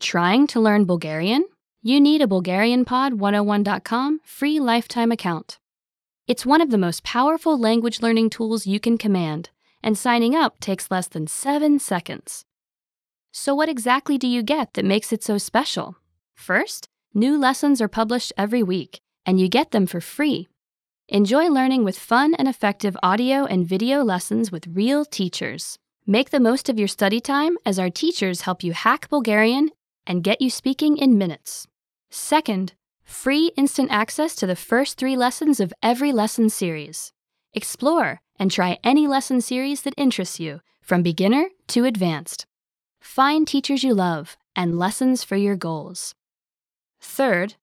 Trying to learn Bulgarian? You need a BulgarianPod101.com free lifetime account. It's one of the most powerful language learning tools you can command, and signing up takes less than seven seconds. So, what exactly do you get that makes it so special? First, new lessons are published every week, and you get them for free. Enjoy learning with fun and effective audio and video lessons with real teachers. Make the most of your study time as our teachers help you hack Bulgarian and get you speaking in minutes. Second, free instant access to the first three lessons of every lesson series. Explore and try any lesson series that interests you, from beginner to advanced. Find teachers you love and lessons for your goals. Third,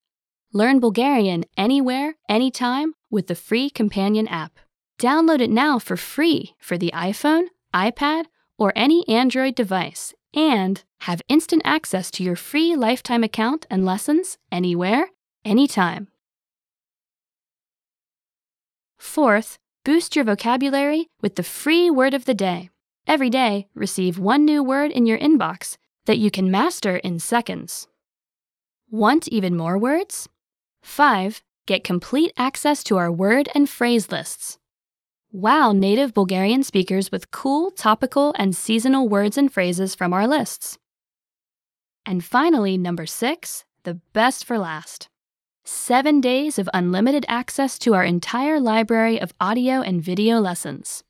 learn Bulgarian anywhere, anytime with the free Companion app. Download it now for free for the iPhone, iPad, or any Android device and have instant access to your free lifetime account and lessons anywhere, anytime. Fourth, boost your vocabulary with the free word of the day. Every day, receive one new word in your inbox that you can master in seconds. Want even more words? 5. Get complete access to our word and phrase lists. Wow native Bulgarian speakers with cool, topical, and seasonal words and phrases from our lists. And finally, number 6, the best for last. Seven days of unlimited access to our entire library of audio and video lessons.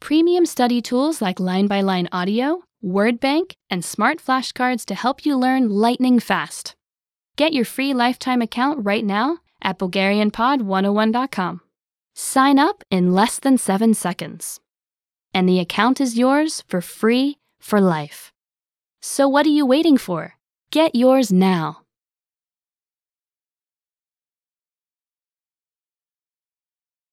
Premium study tools like line by line audio, word bank, and smart flashcards to help you learn lightning fast. Get your free lifetime account right now at BulgarianPod101.com. Sign up in less than seven seconds. And the account is yours for free for life. So what are you waiting for? Get yours now.